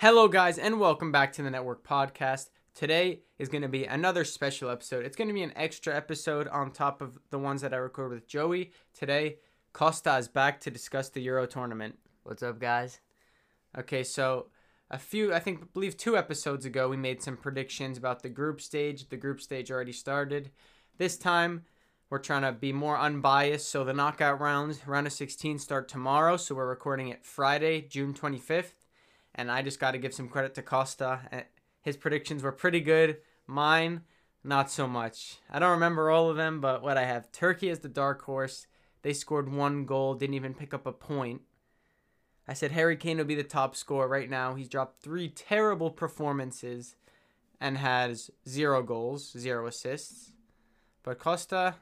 Hello, guys, and welcome back to the Network Podcast. Today is going to be another special episode. It's going to be an extra episode on top of the ones that I record with Joey. Today, Costa is back to discuss the Euro tournament. What's up, guys? Okay, so a few, I think, I believe two episodes ago, we made some predictions about the group stage. The group stage already started. This time, we're trying to be more unbiased. So the knockout rounds, round of 16, start tomorrow. So we're recording it Friday, June 25th. And I just got to give some credit to Costa. His predictions were pretty good. Mine, not so much. I don't remember all of them, but what I have Turkey as the dark horse. They scored one goal, didn't even pick up a point. I said Harry Kane will be the top scorer right now. He's dropped three terrible performances and has zero goals, zero assists. But Costa,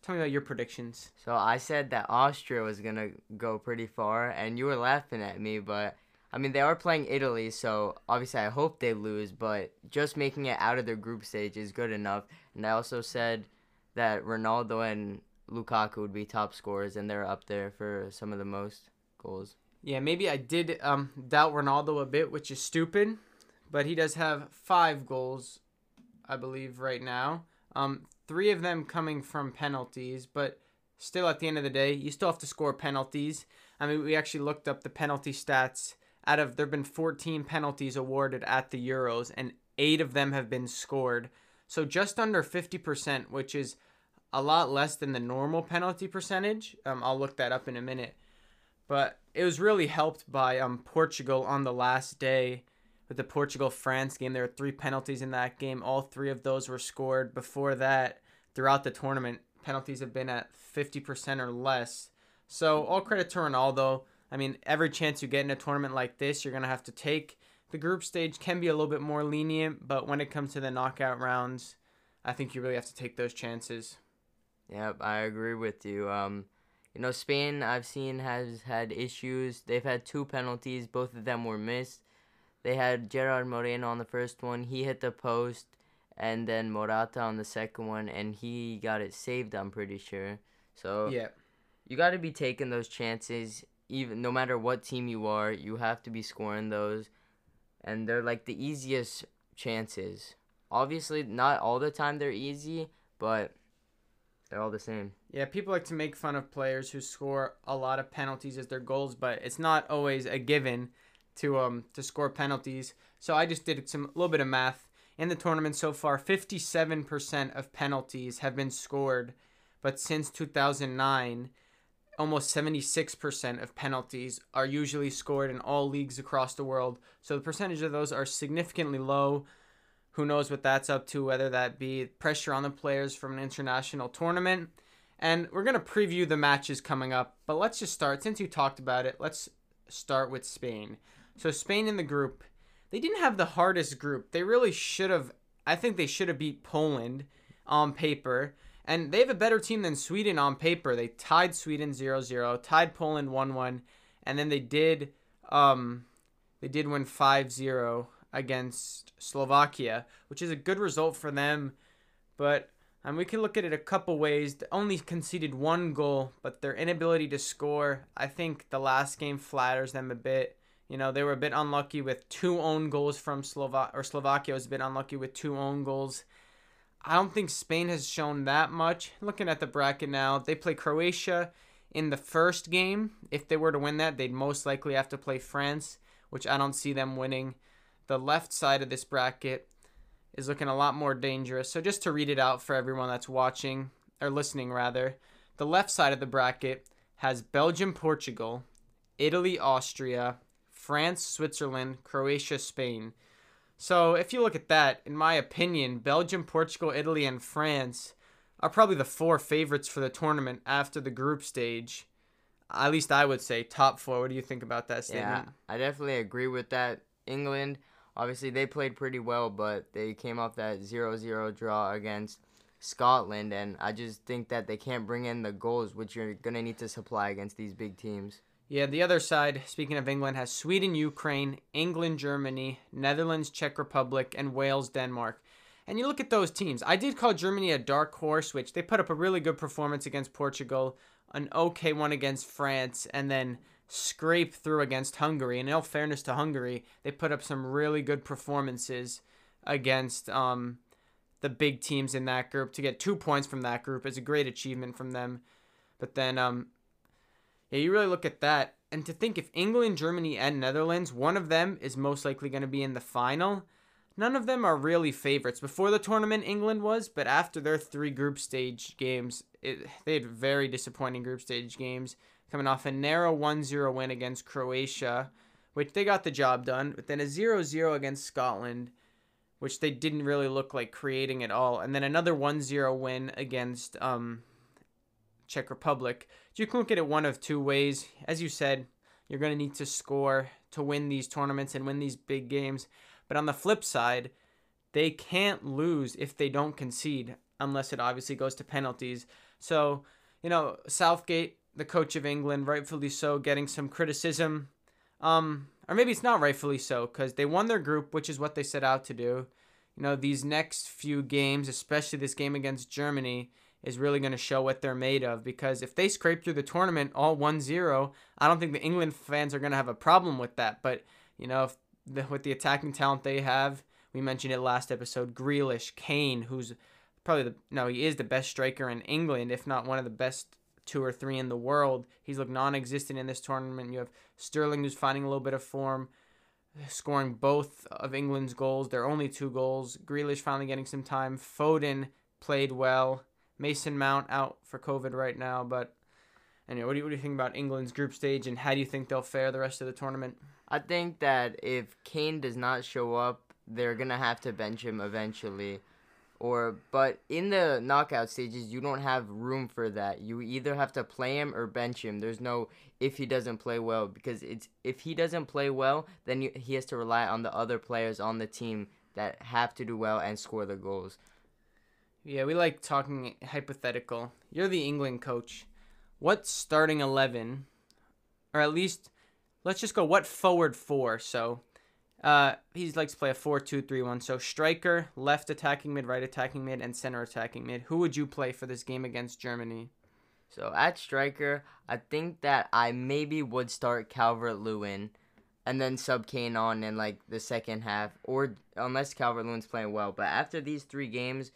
tell me about your predictions. So I said that Austria was gonna go pretty far, and you were laughing at me, but I mean they are playing Italy, so obviously I hope they lose, but just making it out of their group stage is good enough. And I also said that Ronaldo and Lukaku would be top scorers, and they're up there for some of the most goals. Yeah, maybe I did um, doubt Ronaldo a bit, which is stupid, but he does have five goals, I believe, right now. Um, three of them coming from penalties, but still, at the end of the day, you still have to score penalties. I mean, we actually looked up the penalty stats. Out of there have been 14 penalties awarded at the Euros, and eight of them have been scored. So just under 50%, which is a lot less than the normal penalty percentage. Um, I'll look that up in a minute. But it was really helped by um, Portugal on the last day with the Portugal France game. There were three penalties in that game. All three of those were scored. Before that, throughout the tournament, penalties have been at 50% or less. So all credit to Ronaldo. I mean, every chance you get in a tournament like this, you're going to have to take. The group stage can be a little bit more lenient, but when it comes to the knockout rounds, I think you really have to take those chances. Yep, I agree with you. Um, you know, Spain I've seen has had issues. They've had two penalties, both of them were missed. They had Gerard Moreno on the first one, he hit the post, and then Morata on the second one, and he got it saved. I'm pretty sure. So Yeah. you got to be taking those chances, even no matter what team you are. You have to be scoring those, and they're like the easiest chances. Obviously, not all the time they're easy, but they're all the same. Yeah, people like to make fun of players who score a lot of penalties as their goals, but it's not always a given to um to score penalties. So I just did some a little bit of math. In the tournament so far, 57% of penalties have been scored, but since 2009, almost 76% of penalties are usually scored in all leagues across the world. So the percentage of those are significantly low. Who knows what that's up to, whether that be pressure on the players from an international tournament. And we're going to preview the matches coming up, but let's just start. Since you talked about it, let's start with Spain. So, Spain in the group, they didn't have the hardest group. They really should have, I think they should have beat Poland on paper. And they have a better team than Sweden on paper. They tied Sweden 0 0, tied Poland 1 1, and then they did, um, they did win 5 0 against Slovakia, which is a good result for them. But and we can look at it a couple ways. They only conceded one goal, but their inability to score, I think the last game flatters them a bit. You know, they were a bit unlucky with two own goals from Slovak or Slovakia was a bit unlucky with two own goals. I don't think Spain has shown that much. Looking at the bracket now, they play Croatia in the first game. If they were to win that, they'd most likely have to play France, which I don't see them winning. The left side of this bracket is looking a lot more dangerous. So just to read it out for everyone that's watching or listening rather, the left side of the bracket has Belgium, Portugal, Italy, Austria, France, Switzerland, Croatia, Spain. So if you look at that, in my opinion, Belgium, Portugal, Italy, and France are probably the four favorites for the tournament after the group stage. At least I would say top four. What do you think about that statement? Yeah, I definitely agree with that. England, obviously, they played pretty well, but they came off that 0 0 draw against Scotland, and I just think that they can't bring in the goals, which you're going to need to supply against these big teams. Yeah, the other side, speaking of England, has Sweden, Ukraine, England, Germany, Netherlands, Czech Republic, and Wales, Denmark. And you look at those teams. I did call Germany a dark horse, which they put up a really good performance against Portugal, an okay one against France, and then scrape through against Hungary. And in all fairness to Hungary, they put up some really good performances against um, the big teams in that group. To get two points from that group is a great achievement from them. But then, um, yeah, you really look at that. And to think if England, Germany, and Netherlands, one of them is most likely going to be in the final. None of them are really favorites. Before the tournament, England was, but after their three group stage games, it, they had very disappointing group stage games coming off a narrow 1-0 win against Croatia, which they got the job done, but then a 0-0 against Scotland, which they didn't really look like creating at all, and then another 1-0 win against um, Czech Republic. You can look at it one of two ways. As you said, you're going to need to score to win these tournaments and win these big games. But on the flip side, they can't lose if they don't concede, unless it obviously goes to penalties. So, you know, Southgate the coach of England, rightfully so, getting some criticism. Um, or maybe it's not rightfully so, because they won their group, which is what they set out to do. You know, these next few games, especially this game against Germany, is really going to show what they're made of. Because if they scrape through the tournament all 1 0, I don't think the England fans are going to have a problem with that. But, you know, the, with the attacking talent they have, we mentioned it last episode Grealish, Kane, who's probably the, no, he is the best striker in England, if not one of the best two or three in the world. He's looked non-existent in this tournament. You have Sterling who's finding a little bit of form, scoring both of England's goals. Their only two goals. Grealish finally getting some time. Foden played well. Mason Mount out for COVID right now, but anyway, what do you what do you think about England's group stage and how do you think they'll fare the rest of the tournament? I think that if Kane does not show up, they're gonna have to bench him eventually. Or but in the knockout stages you don't have room for that. You either have to play him or bench him. There's no if he doesn't play well because it's if he doesn't play well then you, he has to rely on the other players on the team that have to do well and score the goals yeah we like talking hypothetical you're the england coach what starting 11 or at least let's just go what forward four so uh, he likes to play a 4-2-3-1. So striker, left attacking mid, right attacking mid, and center attacking mid. Who would you play for this game against Germany? So at striker, I think that I maybe would start Calvert Lewin and then sub Kane on in like the second half, or unless Calvert Lewin's playing well. But after these three games,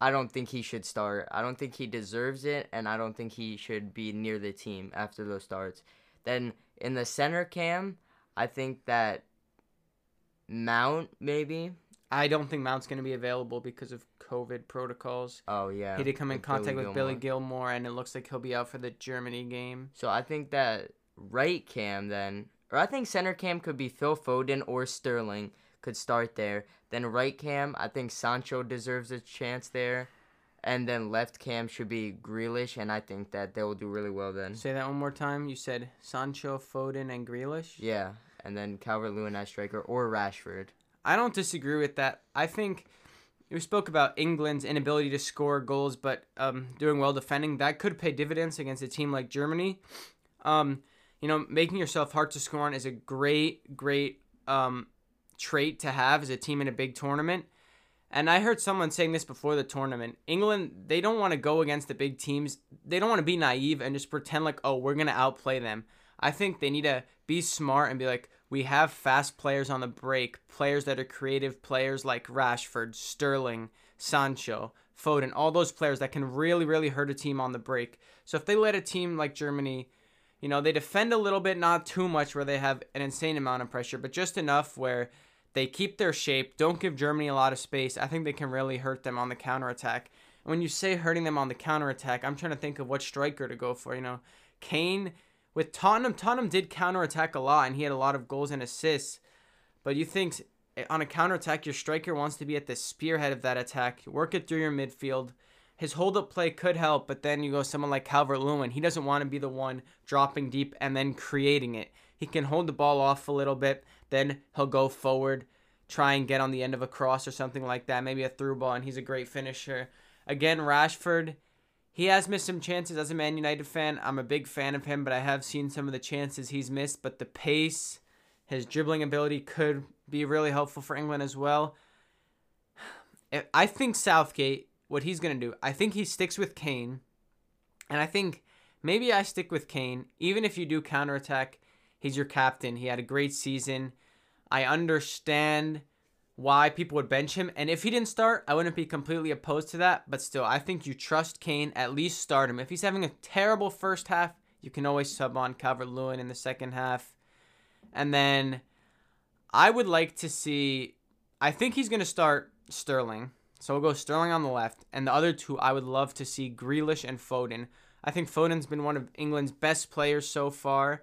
I don't think he should start. I don't think he deserves it, and I don't think he should be near the team after those starts. Then in the center cam, I think that Mount, maybe. I don't think Mount's going to be available because of COVID protocols. Oh yeah. He did come in contact Billy with Billy Gilmour, and it looks like he'll be out for the Germany game. So I think that right cam then, or I think center cam could be Phil Foden or Sterling could start there. Then right cam, I think Sancho deserves a chance there. And then left cam should be Grealish, and I think that they will do really well then. Say that one more time. You said Sancho, Foden, and Grealish? Yeah, and then Calvert Lewin as striker or Rashford. I don't disagree with that. I think we spoke about England's inability to score goals, but um, doing well defending. That could pay dividends against a team like Germany. Um, you know, making yourself hard to score on is a great, great um, trait to have as a team in a big tournament. And I heard someone saying this before the tournament. England, they don't want to go against the big teams. They don't want to be naive and just pretend like, oh, we're going to outplay them. I think they need to be smart and be like, we have fast players on the break, players that are creative, players like Rashford, Sterling, Sancho, Foden, all those players that can really, really hurt a team on the break. So if they let a team like Germany, you know, they defend a little bit, not too much where they have an insane amount of pressure, but just enough where they keep their shape, don't give Germany a lot of space. I think they can really hurt them on the counterattack. And when you say hurting them on the counterattack, I'm trying to think of what striker to go for. You know, Kane with Tottenham, Tottenham did counterattack a lot and he had a lot of goals and assists. But you think eh, on a counterattack, your striker wants to be at the spearhead of that attack, work it through your midfield. His hold up play could help, but then you go someone like Calvert Lewin. He doesn't want to be the one dropping deep and then creating it. He can hold the ball off a little bit, then he'll go forward, try and get on the end of a cross or something like that, maybe a through ball, and he's a great finisher. Again, Rashford, he has missed some chances as a Man United fan. I'm a big fan of him, but I have seen some of the chances he's missed. But the pace, his dribbling ability could be really helpful for England as well. I think Southgate, what he's going to do, I think he sticks with Kane. And I think maybe I stick with Kane. Even if you do counterattack, he's your captain. He had a great season. I understand why people would bench him. And if he didn't start, I wouldn't be completely opposed to that. But still, I think you trust Kane, at least start him. If he's having a terrible first half, you can always sub on Calvert Lewin in the second half. And then I would like to see, I think he's going to start Sterling. So we'll go Sterling on the left. And the other two, I would love to see Grealish and Foden. I think Foden's been one of England's best players so far.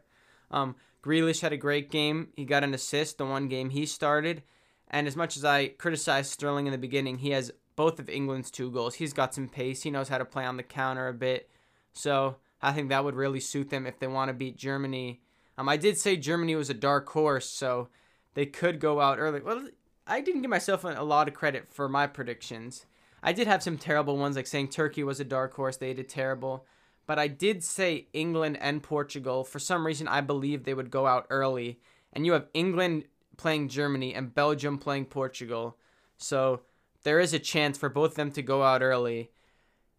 Um, Grealish had a great game. He got an assist the one game he started. And as much as I criticized Sterling in the beginning, he has both of England's two goals. He's got some pace. He knows how to play on the counter a bit. So I think that would really suit them if they want to beat Germany. Um, I did say Germany was a dark horse, so they could go out early. Well, I didn't give myself a lot of credit for my predictions. I did have some terrible ones, like saying Turkey was a dark horse. They did terrible. But I did say England and Portugal. For some reason, I believe they would go out early. And you have England playing Germany and Belgium playing Portugal. So there is a chance for both of them to go out early.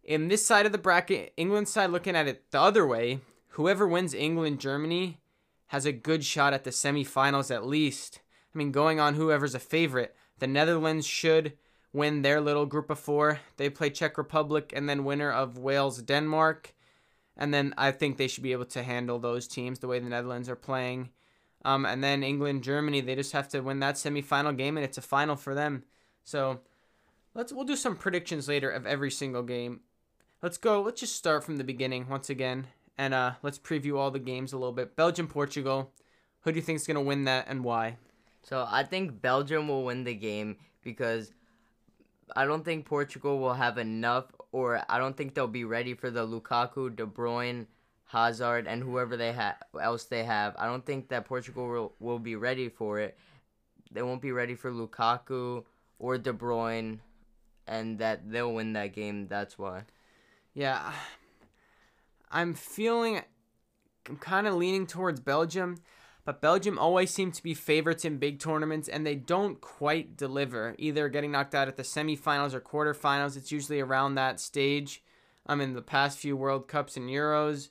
In this side of the bracket, England side looking at it the other way, whoever wins England Germany has a good shot at the semifinals at least. I mean, going on whoever's a favorite. The Netherlands should win their little group of four. They play Czech Republic and then winner of Wales Denmark. And then I think they should be able to handle those teams the way the Netherlands are playing. Um, and then England, Germany, they just have to win that semifinal game, and it's a final for them. So let's we'll do some predictions later of every single game. Let's go. Let's just start from the beginning once again, and uh, let's preview all the games a little bit. Belgium, Portugal. Who do you think is gonna win that, and why? So I think Belgium will win the game because I don't think Portugal will have enough, or I don't think they'll be ready for the Lukaku, De Bruyne Hazard, and whoever they have else they have. I don't think that Portugal will, will be ready for it. They won't be ready for Lukaku or De Bruyne, and that they'll win that game. That's why. Yeah, I'm feeling. I'm kind of leaning towards Belgium, but Belgium always seem to be favorites in big tournaments, and they don't quite deliver. Either getting knocked out at the semifinals or quarterfinals. It's usually around that stage. I'm in the past few World Cups and Euros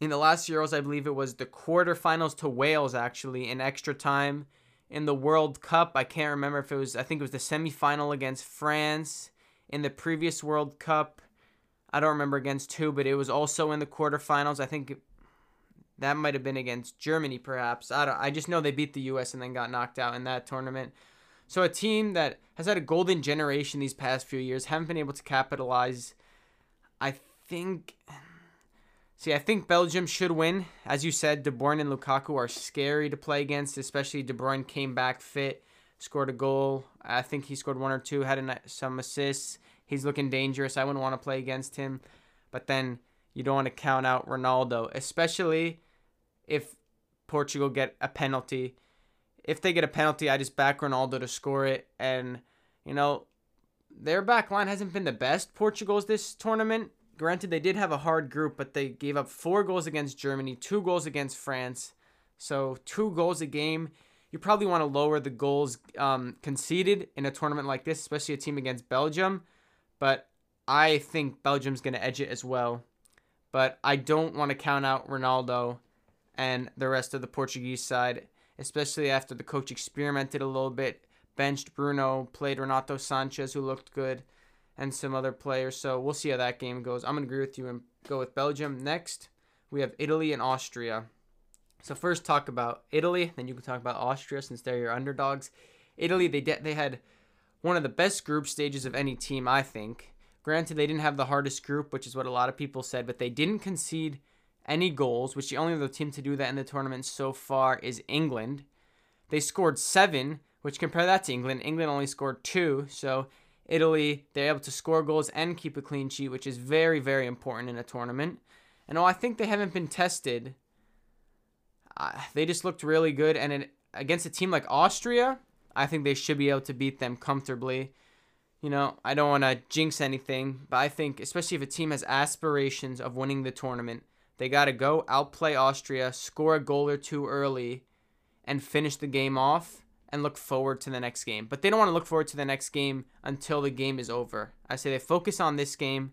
in the last Euros, I believe it was the quarterfinals to Wales actually in extra time. In the World Cup, I can't remember if it was. I think it was the semifinal against France. In the previous World Cup, I don't remember against who, but it was also in the quarterfinals. I think that might have been against Germany, perhaps. I don't. I just know they beat the U.S. and then got knocked out in that tournament. So a team that has had a golden generation these past few years haven't been able to capitalize. I think See, I think Belgium should win. As you said, De Bruyne and Lukaku are scary to play against, especially De Bruyne came back fit, scored a goal. I think he scored one or two, had a, some assists. He's looking dangerous. I wouldn't want to play against him. But then you don't want to count out Ronaldo, especially if Portugal get a penalty. If they get a penalty, I just back Ronaldo to score it. And, you know, their back line hasn't been the best, Portugal's this tournament Granted, they did have a hard group, but they gave up four goals against Germany, two goals against France. So, two goals a game. You probably want to lower the goals um, conceded in a tournament like this, especially a team against Belgium. But I think Belgium's going to edge it as well. But I don't want to count out Ronaldo and the rest of the Portuguese side, especially after the coach experimented a little bit, benched Bruno, played Renato Sanches, who looked good and some other players. So we'll see how that game goes. I'm going to agree with you and go with Belgium. Next, we have Italy and Austria. So first talk about Italy, then you can talk about Austria since they're your underdogs. Italy, they de- they had one of the best group stages of any team, I think. Granted, they didn't have the hardest group, which is what a lot of people said, but they didn't concede any goals, which the only other team to do that in the tournament so far is England. They scored seven, which compare that to England. England only scored two, so Italy, they're able to score goals and keep a clean sheet, which is very, very important in a tournament. And oh, I think they haven't been tested. Uh, they just looked really good, and it, against a team like Austria, I think they should be able to beat them comfortably. You know, I don't want to jinx anything, but I think, especially if a team has aspirations of winning the tournament, they got to go outplay Austria, score a goal or two early, and finish the game off and look forward to the next game. But they don't want to look forward to the next game until the game is over. I say they focus on this game.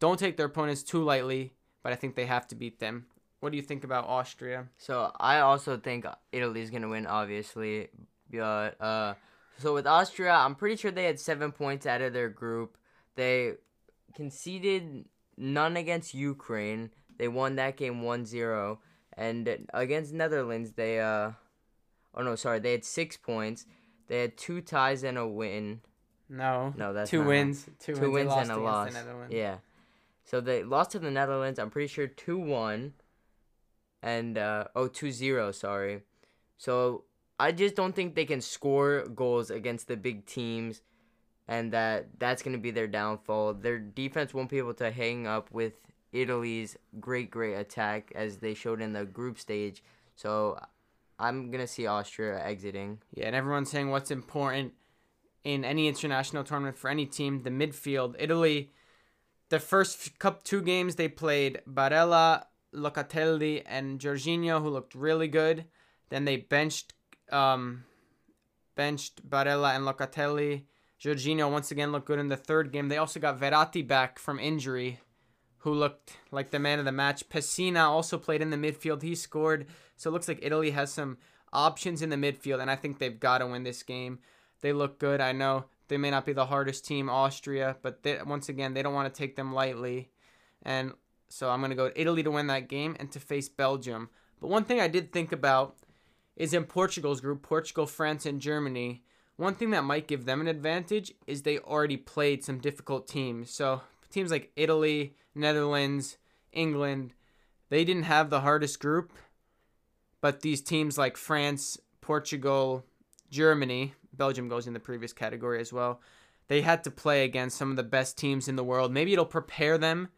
Don't take their opponents too lightly. but I think they have to beat them. What do you think about Austria? So I also think Italy's gonna win, obviously. But uh, so with Austria, I'm pretty sure they had seven points out of their group. They conceded none against Ukraine. They won that game 1-0. and against Netherlands, they uh, oh no, sorry, they had six points. They had two ties and a win. No, No, that's two wins, two, two wins, wins and a loss. Yeah. So they lost to the Netherlands, I'm pretty sure 2 1. And, uh, oh, 2 0, sorry. So I just don't think they can score goals against the big teams. And that that's going to be their downfall. Their defense won't be able to hang up with Italy's great, great attack as they showed in the group stage. So I'm going to see Austria exiting. Yeah, and everyone's saying what's important in any international tournament for any team, the midfield. Italy, the first cup two games they played Barella, Locatelli, and Jorginho, who looked really good. Then they benched, um, benched Barella and Locatelli. Jorginho once again looked good in the third game. They also got Verratti back from injury, who looked like the man of the match. Pessina also played in the midfield. He scored. So it looks like Italy has some options in the midfield, and I think they've got to win this game. They look good. I know they may not be the hardest team, Austria, but they, once again, they don't want to take them lightly. And so I'm going to go to Italy to win that game and to face Belgium. But one thing I did think about is in Portugal's group, Portugal, France, and Germany. One thing that might give them an advantage is they already played some difficult teams. So teams like Italy, Netherlands, England, they didn't have the hardest group. But these teams like France, Portugal, Germany, Belgium goes in the previous category as well. They had to play against some of the best teams in the world. Maybe it'll prepare them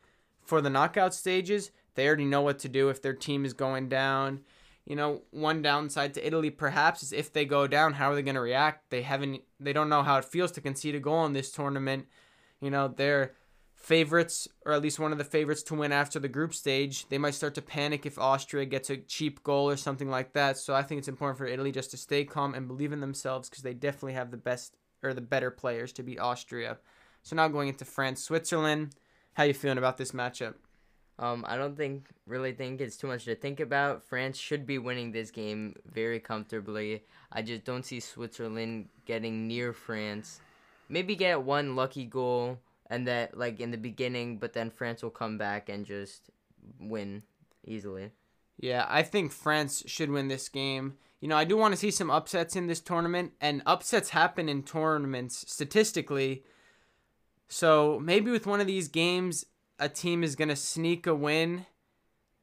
for the knockout stages. They already know what to do if their team is going down. You know, one downside to Italy perhaps is if they go down, how are they going to react? They haven't they don't know how it feels to concede a goal in this tournament. You know, they're favorites or at least one of the favorites to win after the group stage. They might start to panic if Austria gets a cheap goal or something like that. So I think it's important for Italy just to stay calm and believe in themselves because they definitely have the best or the better players to beat Austria. So now going into France, Switzerland. How you feeling about this matchup? Um, I don't think really think it's too much to think about. France should be winning this game very comfortably. I just don't see Switzerland getting near France. Maybe get one lucky goal and that like in the beginning, but then France will come back and just win easily. Yeah, I think France should win this game. You know, I do want to see some upsets in this tournament, and upsets happen in tournaments statistically. So maybe with one of these games, a team is going to sneak a win,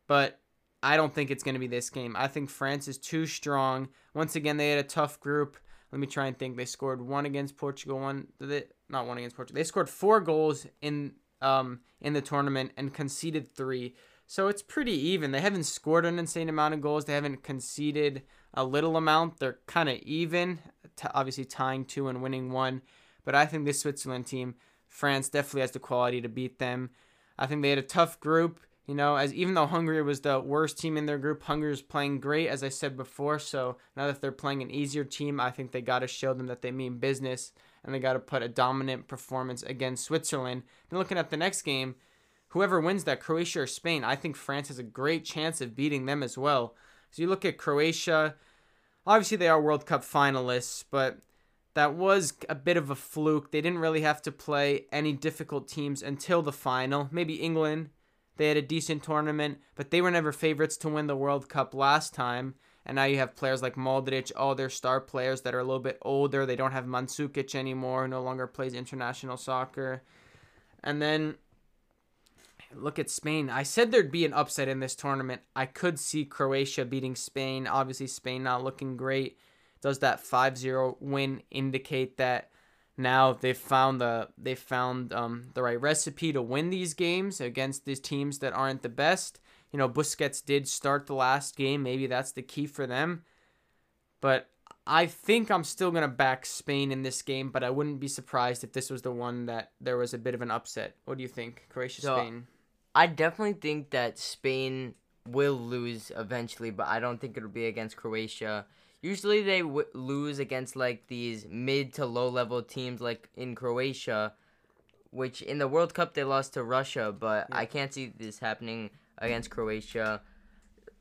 but I don't think it's going to be this game. I think France is too strong. Once again, they had a tough group. Let me try and think. They scored one against Portugal, one they, not one against Portugal. They scored four goals in um in the tournament and conceded three. So it's pretty even. They haven't scored an insane amount of goals. They haven't conceded a little amount. They're kind of even, t- obviously tying two and winning one. But I think this Switzerland team, France definitely has the quality to beat them. I think they had a tough group. You know, as even though Hungary was the worst team in their group, Hungary is playing great, as I said before. So now that they're playing an easier team, I think they got to show them that they mean business and they got to put a dominant performance against Switzerland. Then looking at the next game, whoever wins that, Croatia or Spain, I think France has a great chance of beating them as well. So you look at Croatia, obviously they are World Cup finalists, but that was a bit of a fluke. They didn't really have to play any difficult teams until the final. Maybe England, they had a decent tournament, but they were never favorites to win the World Cup last time. And now you have players like Modric, all their star players that are a little bit older. They don't have Mandzukic anymore, no longer plays international soccer. And then look at Spain. I said there'd be an upset in this tournament. I could see Croatia beating Spain. Obviously, Spain not looking great. Does that 5-0 win indicate that now they've found the they found um, the right recipe to win these games against these teams that aren't the best? You know, Busquets did start the last game. Maybe that's the key for them. But I think I'm still going to back Spain in this game, but I wouldn't be surprised if this was the one that there was a bit of an upset. What do you think? Croatia, So, Spain? I definitely think that Spain will lose eventually, but I don't think it'll be against Croatia. Usually they w- lose against like these mid to low level teams like in Croatia, which in the World Cup they lost to Russia, but Yeah. I can't see this happening against Croatia.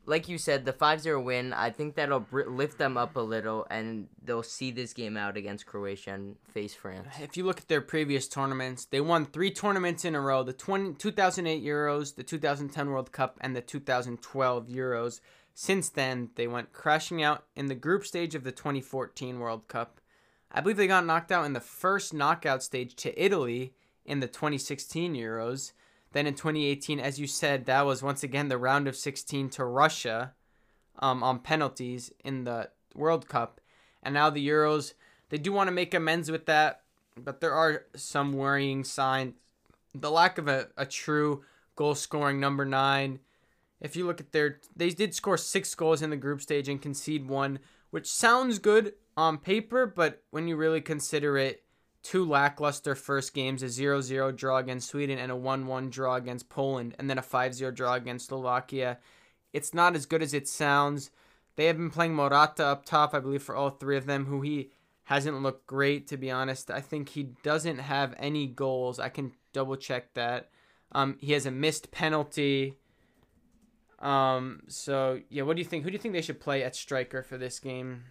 Like you said, the 5-0 win, I think that'll br- lift them up a little, and they'll see this game out against Croatia and face France. If you look at their previous tournaments, they won three tournaments in a row: the 20, 2008 Euros, the 2010 World Cup, and the 2012 Euros. Since then, they went crashing out in the group stage of the 2014 World Cup. I believe they got knocked out in the first knockout stage to Italy in the 2016 Euros. Then in 2018, as you said, that was once again the round of 16 to Russia um, on penalties in the World Cup. And now the Euros, they do want to make amends with that, but there are some worrying signs. The lack of a, a true goal scoring number nine. If you look at their, they did score six goals in the group stage and concede one, which sounds good on paper, but when you really consider it, two lackluster first games a 0 0 draw against Sweden and a 1 1 draw against Poland, and then a 5 0 draw against Slovakia. It's not as good as it sounds. They have been playing Morata up top, I believe, for all three of them, who he hasn't looked great, to be honest. I think he doesn't have any goals. I can double check that. Um, he has a missed penalty. Um, so yeah, what do you think? Who do you think they should play at striker for this game?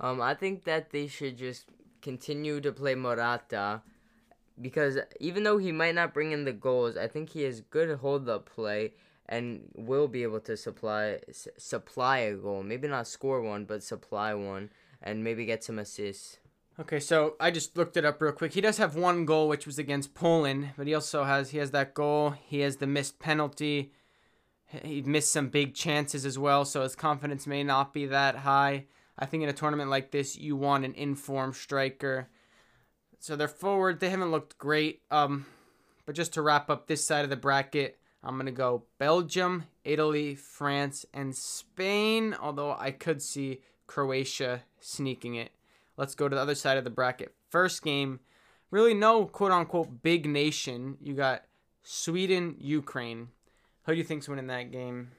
Um, I think that they should just continue to play Morata because even though he might not bring in the goals, I think he has good hold up play and will be able to supply s- supply a goal. Maybe not score one, but supply one and maybe get some assists. Okay, so I just looked it up real quick. He does have one goal, which was against Poland, but he also has he has that goal. He has the missed penalty. He missed some big chances as well, so his confidence may not be that high. I think in a tournament like this, you want an informed striker. So they're forward. They haven't looked great. Um, but just to wrap up this side of the bracket, I'm gonna go Belgium, Italy, France, and Spain. Although I could see Croatia sneaking it. Let's go to the other side of the bracket. First game, really no quote unquote big nation. You got Sweden, Ukraine. Who do you think's winning that game?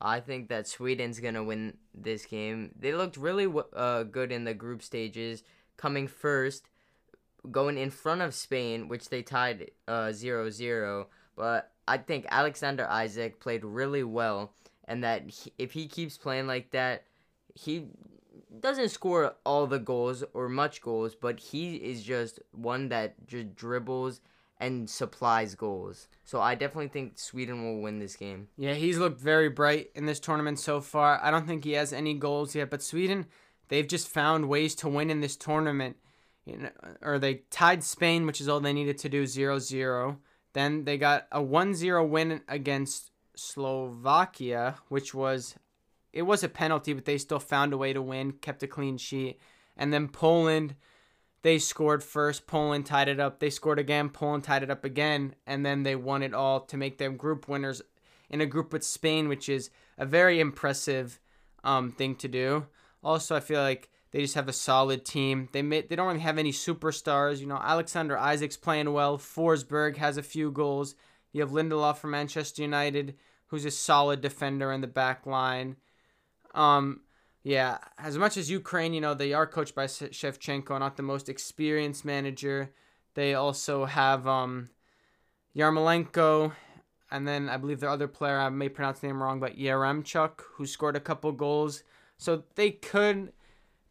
I think that Sweden's gonna win this game. They looked really uh, good in the group stages, coming first, going in front of Spain, which they tied uh, 0-0. But I think Alexander Isak played really well, and that he, if he keeps playing like that, he doesn't score all the goals or much goals, but he is just one that just dribbles and supplies goals. So I definitely think Sweden will win this game. Yeah, he's looked very bright in this tournament so far. I don't think he has any goals yet, but Sweden, they've just found ways to win in this tournament. You know, or they tied Spain, which is all they needed to do 0-0. Then they got a 1-0 win against Slovakia, which was it was a penalty, but they still found a way to win, kept a clean sheet. And then Poland, they scored first. Poland tied it up. They scored again. Poland tied it up again. And then they won it all to make them group winners in a group with Spain, which is a very impressive um, thing to do. Also, I feel like they just have a solid team. They may, they don't really have any superstars. You know, Alexander Isak's playing well. Forsberg has a few goals. You have Lindelof from Manchester United, who's a solid defender in the back line. Um, yeah, as much as Ukraine, you know, they are coached by Shevchenko, not the most experienced manager. They also have um, Yarmolenko, and then I believe the other player, I may pronounce the name wrong, but Yaremchuk, who scored a couple goals. So they could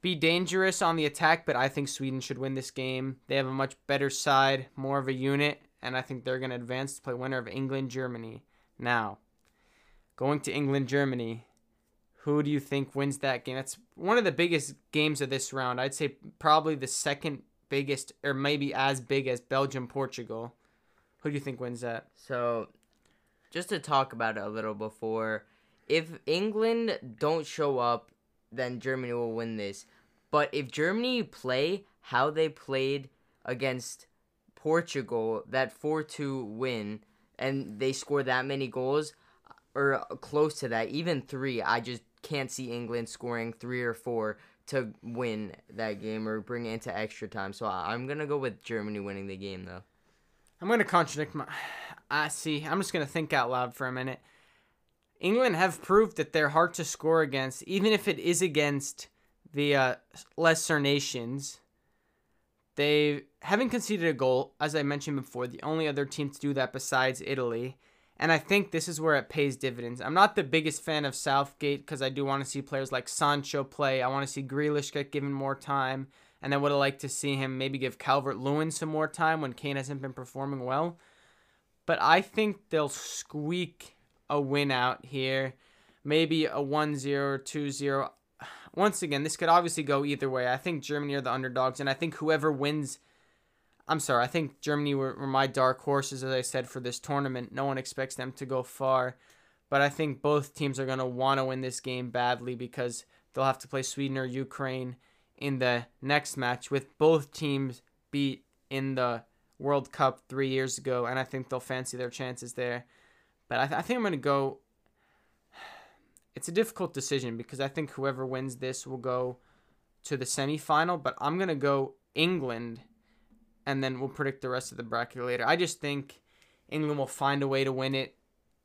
be dangerous on the attack, but I think Sweden should win this game. They have a much better side, more of a unit, and I think they're going to advance to play winner of England Germany. Now, going to England Germany, who do you think wins that game? That's one of the biggest games of this round. I'd say probably the second biggest, or maybe as big as Belgium Portugal. Who do you think wins that? So, just to talk about it a little before, if England don't show up, then Germany will win this. But if Germany play how they played against Portugal, that 4 2 win, and they score that many goals, or close to that, even three, I just can't see England scoring three or four to win that game or bring it into extra time. So I'm to go with Germany winning the game, though. I'm to contradict my. I see. I'm just to think out loud for a minute. England have proved that they're hard to score against, even if it is against the uh, lesser nations. They haven't conceded a goal, as I mentioned before, the only other team to do that besides Italy. And I think this is where it pays dividends. I'm not the biggest fan of Southgate because I do want to see players like Sancho play. I want to see Grealish get given more time. And I would have liked to see him maybe give Calvert Lewin some more time when Kane hasn't been performing well. But I think they'll squeak a win out here. Maybe a 1 0 or 2 0. Once again, this could obviously go either way. I think Germany are the underdogs, and I think whoever wins. I'm sorry, I think Germany were, were my dark horses, as I said, for this tournament. No one expects them to go far. But I think both teams are going to want to win this game badly because they'll have to play Sweden or Ukraine in the next match, with both teams beat in the World Cup three years ago, and I think they'll fancy their chances there. But I, th- I think I'm going to go. It's a difficult decision because I think whoever wins this will go to the semifinal, but I'm going to go England, and then we'll predict the rest of the bracket later. I just think England will find a way to win it.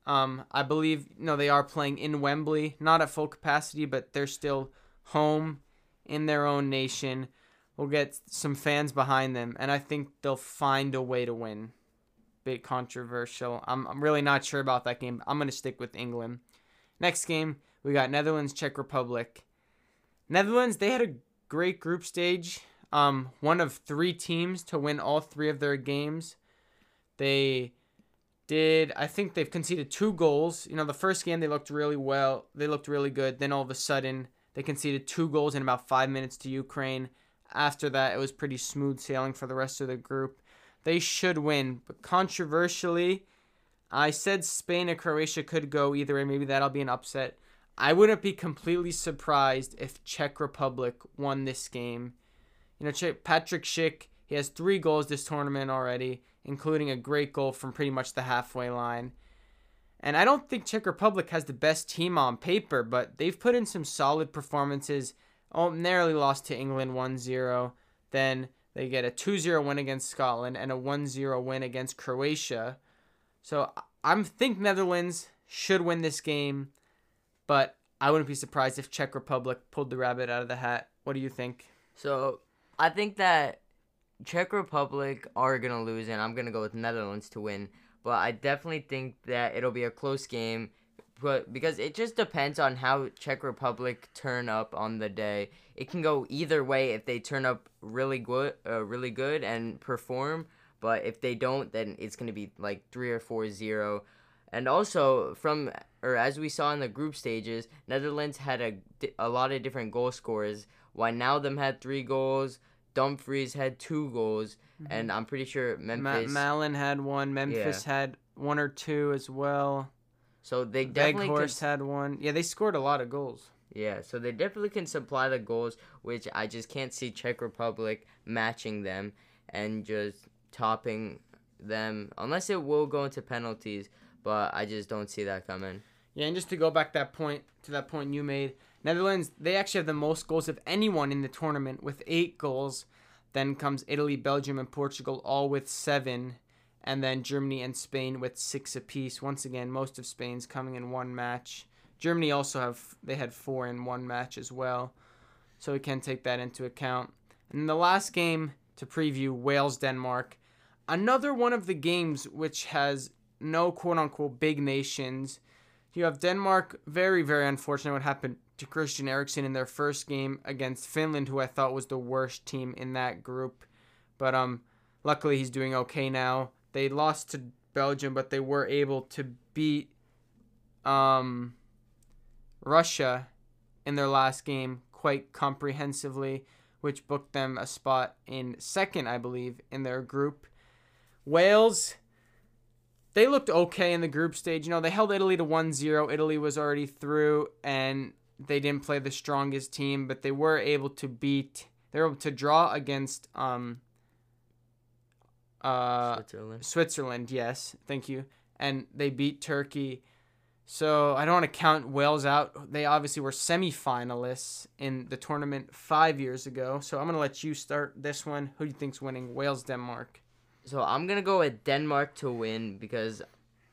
Um, I believe, know, they are playing in Wembley, not at full capacity, but they're still home in their own nation. We'll get some fans behind them, and I think they'll find a way to win. Bit controversial. I'm, I'm really not sure about that game. I'm to stick with England. Next game, we got Netherlands, Czech Republic. Netherlands, they had a great group stage. Um, one of three teams to win all three of their games. They did, I think they've conceded two goals. You know, the first game they looked really well, they looked really good. Then all of a sudden, they conceded two goals in about five minutes to Ukraine. After that, it was pretty smooth sailing for the rest of the group. They should win, but controversially, I said Spain and Croatia could go either way. Maybe that'll be an upset. I wouldn't be completely surprised if Czech Republic won this game. You know, Patrik Schick, he has three goals this tournament already, including a great goal from pretty much the halfway line. And I don't think Czech Republic has the best team on paper, but they've put in some solid performances. Oh, narrowly lost to England 1 0. Then they get a 2 0 win against Scotland and a 1 0 win against Croatia. So I'm think Netherlands should win this game, but I wouldn't be surprised if Czech Republic pulled the rabbit out of the hat. What do you think? So I think that Czech Republic are to lose, and I'm to go with Netherlands to win but I definitely think that it'll be a close game. But because it just depends on how Czech Republic turn up on the day. It can go either way if they turn up really good, uh, really good and perform. But if they don't, then it's gonna be like three or four zero. And also from or as we saw in the group stages, Netherlands had a, a lot of different goal scorers. Wijnaldum had three goals. Dumfries had two goals, mm-hmm. and I'm pretty sure Memphis. Ma- Malen had one. Memphis yeah. had one or two as well. So they definitely Weghorst had one. Yeah, they scored a lot of goals. Yeah, so they definitely can supply the goals, which I just can't see Czech Republic matching them and just topping them unless it will go into penalties. But I just don't see that coming. Yeah, and just to go back that point to that point you made, Netherlands, they actually have the most goals of anyone in the tournament with eight goals. Then comes Italy, Belgium, and Portugal, all with seven. And then Germany and Spain with six apiece. Once again, most of Spain's coming in one match. Germany also have they had four in one match as well. So we can take that into account. And the last game to preview Wales Denmark. Another one of the games which has no quote unquote big nations. You have Denmark, very, very unfortunate what happened to Christian Eriksen in their first game against Finland, who I thought was the worst team in that group. But um, luckily he's doing okay now. They lost to Belgium, but they were able to beat um, Russia in their last game quite comprehensively, which booked them a spot in second, I believe, in their group. Wales, they looked okay in the group stage. You know, they held Italy to 1 0. Italy was already through, and they didn't play the strongest team, but they were able to beat. They were able to draw against um. Uh, Switzerland. Switzerland, yes, thank you, and they beat Turkey. So I don't want to count Wales out. They obviously were semifinalists in the tournament five years ago. So I'm gonna let you start this one. Who do you think's winning? Wales, Denmark. So I'm gonna go with Denmark to win because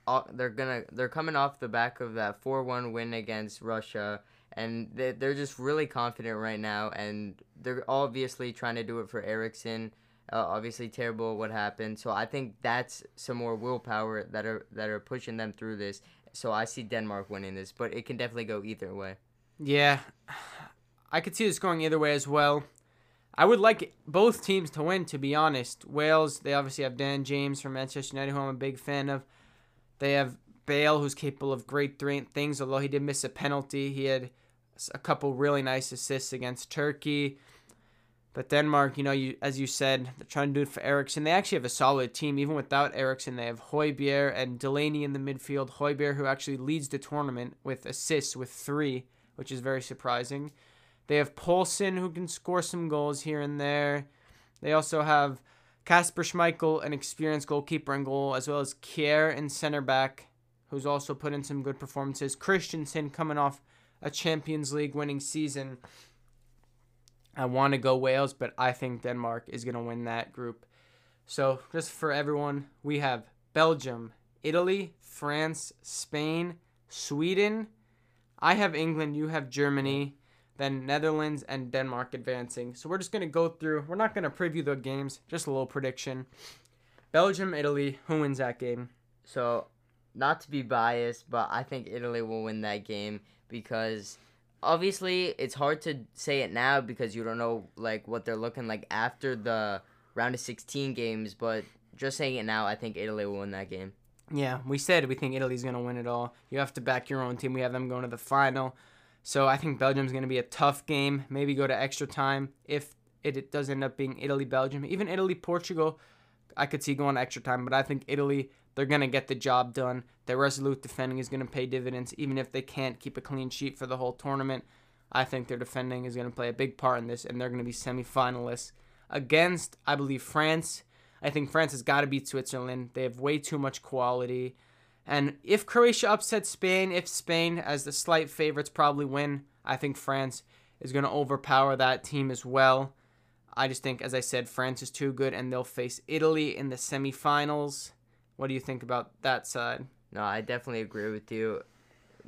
uh, they're gonna they're coming off the back of that four one win against Russia and they're just really confident right now, and they're obviously trying to do it for Eriksen, Uh, obviously, terrible what happened. So I think that's some more willpower that are that are pushing them through this. So I see Denmark winning this, but it can definitely go either way. Yeah, I could see this going either way as well. I would like both teams to win, to be honest. Wales, they obviously have Dan James from Manchester United, who I'm a big fan of. They have Bale, who's capable of great things, although he did miss a penalty. He had a couple really nice assists against Turkey. But Denmark, you know, you as you said, they're trying to do it for Eriksen. They actually have a solid team, even without Eriksen. They have Højbjerg and Delaney in the midfield. Højbjerg, who actually leads the tournament with assists with three, which is very surprising. They have Poulsen, who can score some goals here and there. They also have Kasper Schmeichel, an experienced goalkeeper and goal, as well as Kjær in center back, who's also put in some good performances. Christensen coming off a Champions League winning season. I want to go Wales, but I think Denmark is going to win that group. So, just for everyone, we have Belgium, Italy, France, Spain, Sweden. I have England, you have Germany, then Netherlands and Denmark advancing. So, we're just going to go through. We're not going to preview the games, just a little prediction. Belgium, Italy, who wins that game? So, not to be biased, but I think Italy will win that game because obviously it's hard to say it now because you don't know like what they're looking like after the round of 16 games but just saying it now i think italy will win that game. Yeah we said we think italy's going to win it all. You have to back your own team. We have them going to the final. So i think belgium's going to be a tough game. Maybe go to extra time if it, it does end up being italy belgium even italy portugal i could see going to extra time but i think italy they're going to get the job done. Their resolute defending is going to pay dividends, even if they can't keep a clean sheet for the whole tournament. I think their defending is going to play a big part in this, and they're going to be semifinalists against, I believe, France. I think France has got to beat Switzerland. They have way too much quality. And if Croatia upsets Spain, if Spain, as the slight favorites, probably win, I think France is going to overpower that team as well. I just think, as I said, France is too good, and they'll face Italy in the semifinals. What do you think about that side? No, I definitely agree with you.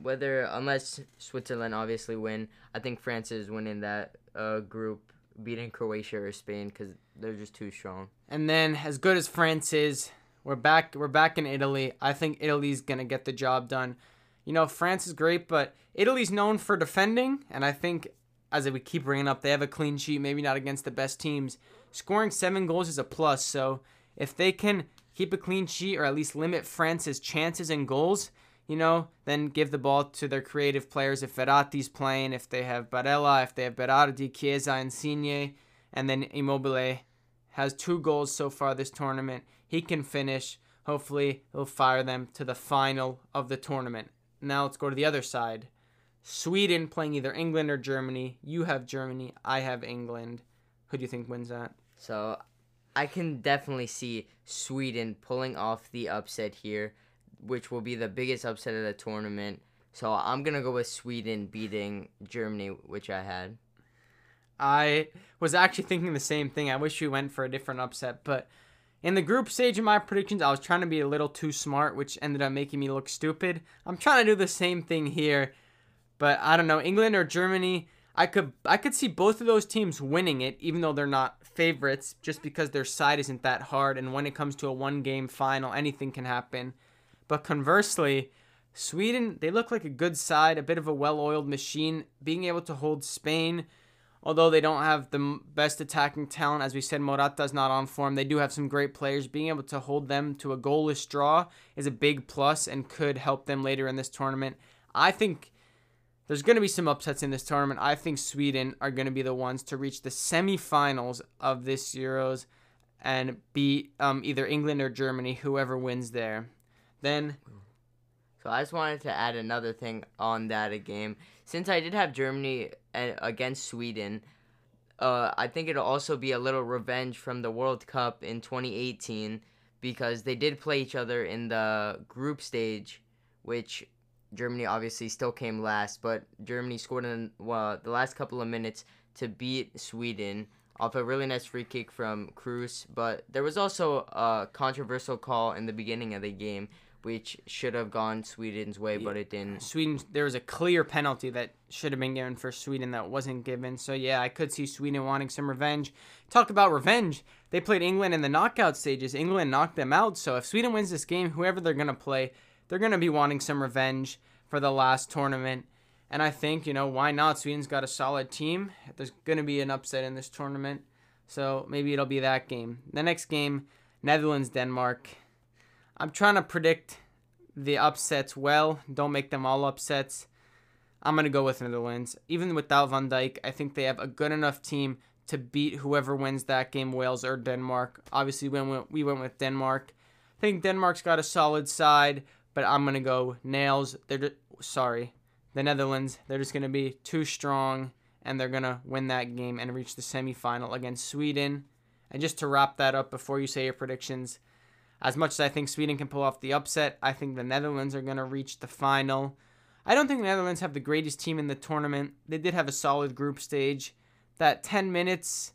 Whether unless Switzerland obviously win, I think France is winning that uh, group, beating Croatia or Spain because they're just too strong. And then, as good as France is, we're back. We're back in Italy. I think Italy's gonna get the job done. You know, France is great, but Italy's known for defending, and I think as we keep bringing up, they have a clean sheet. Maybe not against the best teams. Scoring seven goals is a plus. So if they can keep a clean sheet or at least limit France's chances and goals, you know, then give the ball to their creative players. If Verratti's playing, if they have Barella, if they have Berardi, Chiesa, Insigne, and then Immobile has two goals so far this tournament. He can finish. Hopefully, he'll fire them to the final of the tournament. Now let's go to the other side. Sweden playing either England or Germany. You have Germany. I have England. Who do you think wins that? So I can definitely see Sweden pulling off the upset here, which will be the biggest upset of the tournament. So I'm gonna go with Sweden beating Germany, which I had. I was actually thinking the same thing. I wish we went for a different upset, but in the group stage of my predictions, I was trying to be a little too smart, which ended up making me look stupid. I'm trying to do the same thing here, but I don't know. England or Germany, I could I could see both of those teams winning it, even though they're not favorites, just because their side isn't that hard. And when it comes to a one game final, anything can happen. But conversely, Sweden they look like a good side, a bit of a well oiled machine, being able to hold Spain. Although they don't have the best attacking talent, as we said, Morata's not on form. They do have some great players. Being able to hold them to a goalless draw is a big plus and could help them later in this tournament. I think there's going to be some upsets in this tournament. I think Sweden are going to be the ones to reach the semifinals of this Euros and beat um, either England or Germany, whoever wins there. Then. So I just wanted to add another thing on that game. Since I did have Germany uh, against Sweden, uh, I think it'll also be a little revenge from the World Cup in 2018 because they did play each other in the group stage, which Germany obviously still came last, but Germany scored in well, the last couple of minutes to beat Sweden off a really nice free kick from Kroos. But there was also a controversial call in the beginning of the game which should have gone Sweden's way, but it didn't. Sweden, there was a clear penalty that should have been given for Sweden that wasn't given. So yeah, I could see Sweden wanting some revenge. Talk about revenge. They played England in the knockout stages. England knocked them out. So if Sweden wins this game, whoever they're gonna play, they're gonna be wanting some revenge for the last tournament. And I think you know why not? Sweden's got a solid team. There's gonna be an upset in this tournament. So maybe it'll be that game. The next game, Netherlands Denmark. I'm trying to predict the upsets well. Don't make them all upsets. I'm going to go with Netherlands. Even without Van Dijk, I think they have a good enough team to beat whoever wins that game, Wales or Denmark. Obviously, we went with Denmark. I think Denmark's got a solid side, but I'm going to go nails. They're just, sorry, the Netherlands. They're just going to be too strong and they're going to win that game and reach the semifinal against Sweden. And just to wrap that up before you say your predictions, as much as I think Sweden can pull off the upset, I think the Netherlands are going to reach the final. I don't think the Netherlands have the greatest team in the tournament. They did have a solid group stage. That 10 minutes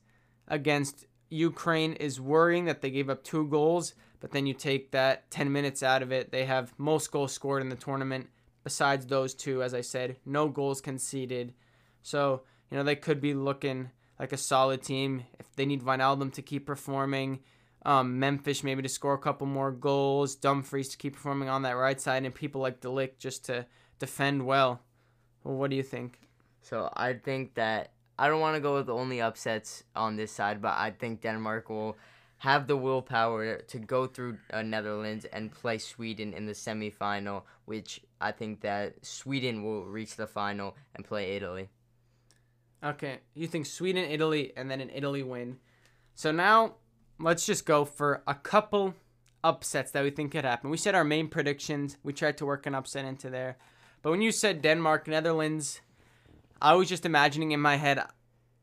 against Ukraine is worrying that they gave up two goals, but then you take that 10 minutes out of it. They have most goals scored in the tournament besides those two, as I said. No goals conceded. So, you know, they could be looking like a solid team if they need Wijnaldum to keep performing. Um, Memphis maybe to score a couple more goals, Dumfries to keep performing on that right side, and people like de Ligt just to defend well. Well, what do you think? So I think that I don't want to go with only upsets on this side, but I think Denmark will have the willpower to go through uh, Netherlands and play Sweden in the semifinal, which I think that Sweden will reach the final and play Italy. Okay, you think Sweden, Italy, and then an Italy win. So now let's just go for a couple upsets that we think could happen. We said our main predictions. We tried to work an upset into there. But when you said Denmark, Netherlands, I was just imagining in my head,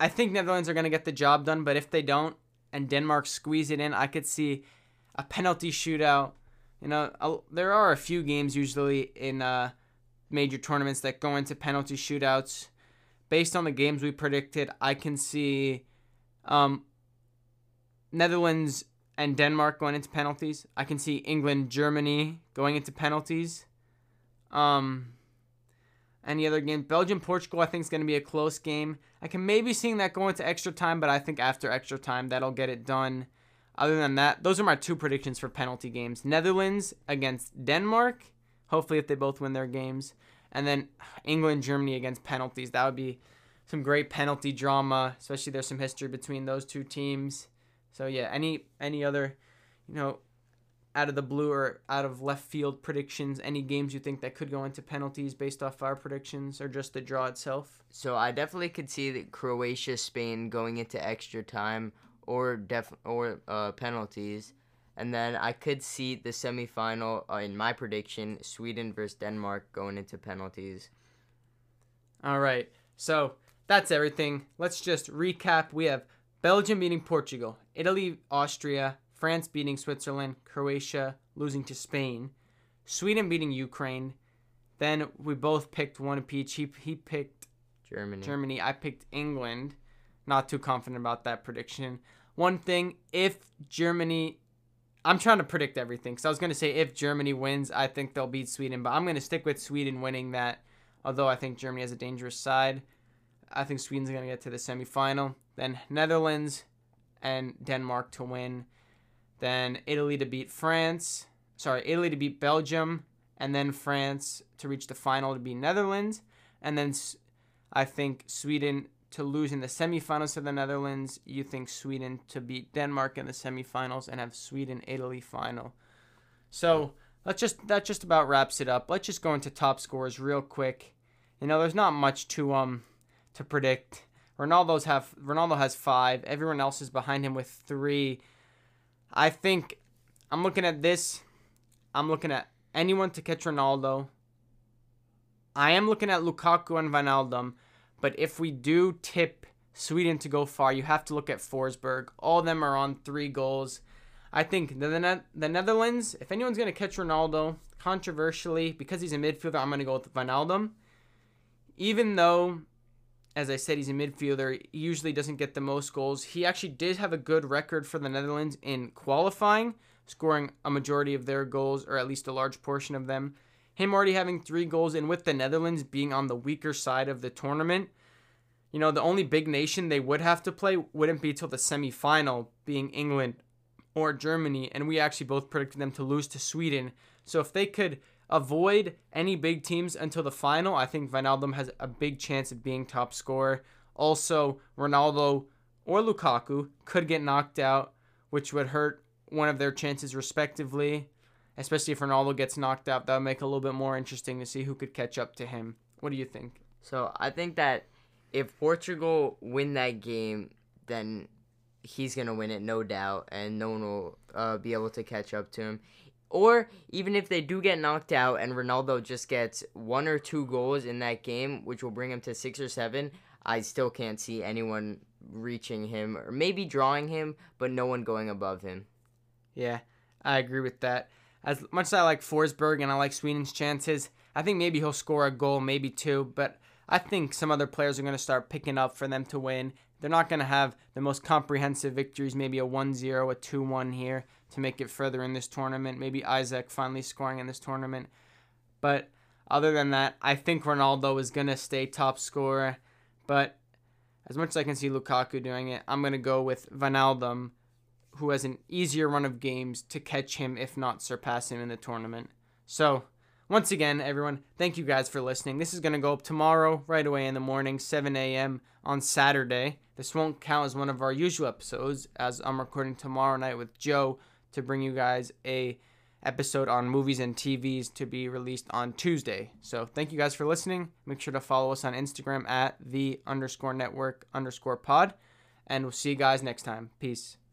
I think Netherlands are going to get the job done, but if they don't and Denmark squeeze it in, I could see a penalty shootout. You know, there are a few games usually in uh, major tournaments that go into penalty shootouts. Based on the games we predicted, I can see um, Netherlands and Denmark going into penalties. I can see England, Germany going into penalties. Um, any other game? Belgium, Portugal, I think is going to be a close game. I can maybe seeing that going to extra time, but I think after extra time, that'll get it done. Other than that, those are my two predictions for penalty games Netherlands against Denmark. Hopefully, if they both win their games. And then England, Germany against penalties. That would be some great penalty drama, especially there's some history between those two teams. So yeah, any any other, you know, out of the blue or out of left field predictions, any games you think that could go into penalties based off our predictions or just the draw itself? So I definitely could see that Croatia Spain going into extra time or def or uh, penalties. And then I could see the semifinal uh, in my prediction Sweden versus Denmark going into penalties. All right. So that's everything. Let's just recap. We have Belgium beating Portugal, Italy, Austria, France beating Switzerland, Croatia losing to Spain, Sweden beating Ukraine. Then we both picked one apiece. He, he picked Germany. Germany. I picked England. Not too confident about that prediction. One thing, if Germany, I'm trying to predict everything. because I was going to say if Germany wins, I think they'll beat Sweden, but I'm going to stick with Sweden winning that. Although I think Germany has a dangerous side. I think Sweden's going to get to the semifinal. Then Netherlands and Denmark to win. Then Italy to beat France. Sorry, Italy to beat Belgium. And then France to reach the final to beat Netherlands. And then I think Sweden to lose in the semifinals to the Netherlands. You think Sweden to beat Denmark in the semifinals and have Sweden Italy final. So let's just that just about wraps it up. Let's just go into top scores real quick. You know, there's not much to um to predict. Ronaldo's have Ronaldo has five. Everyone else is behind him with three. I think I'm looking at this. I'm looking at anyone to catch Ronaldo. I am looking at Lukaku and Wijnaldum, but if we do tip Sweden to go far, you have to look at Forsberg. All of them are on three goals. I think the, the, the Netherlands, if anyone's going to catch Ronaldo, controversially, because he's a midfielder, I'm going to go with Wijnaldum. Even though as I said, he's a midfielder. He usually doesn't get the most goals. He actually did have a good record for the Netherlands in qualifying, scoring a majority of their goals, or at least a large portion of them. Him already having three goals, and with the Netherlands being on the weaker side of the tournament, you know, the only big nation they would have to play wouldn't be till the semifinal, being England or Germany, and we actually both predicted them to lose to Sweden. So if they could avoid any big teams until the final, I think Wijnaldum has a big chance of being top scorer. Also, Ronaldo or Lukaku could get knocked out, which would hurt one of their chances respectively. Especially if Ronaldo gets knocked out, that would make it a little bit more interesting to see who could catch up to him. What do you think? So I think that if Portugal win that game, then he's gonna win it, no doubt, and no one will uh, be able to catch up to him. Or even if they do get knocked out and Ronaldo just gets one or two goals in that game, which will bring him to six or seven, I still can't see anyone reaching him or maybe drawing him, but no one going above him. Yeah, I agree with that. As much as I like Forsberg and I like Sweden's chances, I think maybe he'll score a goal, maybe two, but I think some other players are going to start picking up for them to win. They're not going to have the most comprehensive victories, maybe a 1 0, a 2 1 here to make it further in this tournament. Maybe Isak finally scoring in this tournament. But other than that, I think Ronaldo is going to stay top scorer. But as much as I can see Lukaku doing it, I'm going to go with Wijnaldum, who has an easier run of games to catch him, if not surpass him in the tournament. So, once again, everyone, thank you guys for listening. This is going to go up tomorrow, right away in the morning, 7 a.m. on Saturday. This won't count as one of our usual episodes, as I'm recording tomorrow night with Joe to bring you guys a episode on movies and TVs to be released on Tuesday. So thank you guys for listening. Make sure to follow us on Instagram at the underscore network underscore pod. And we'll see you guys next time. Peace.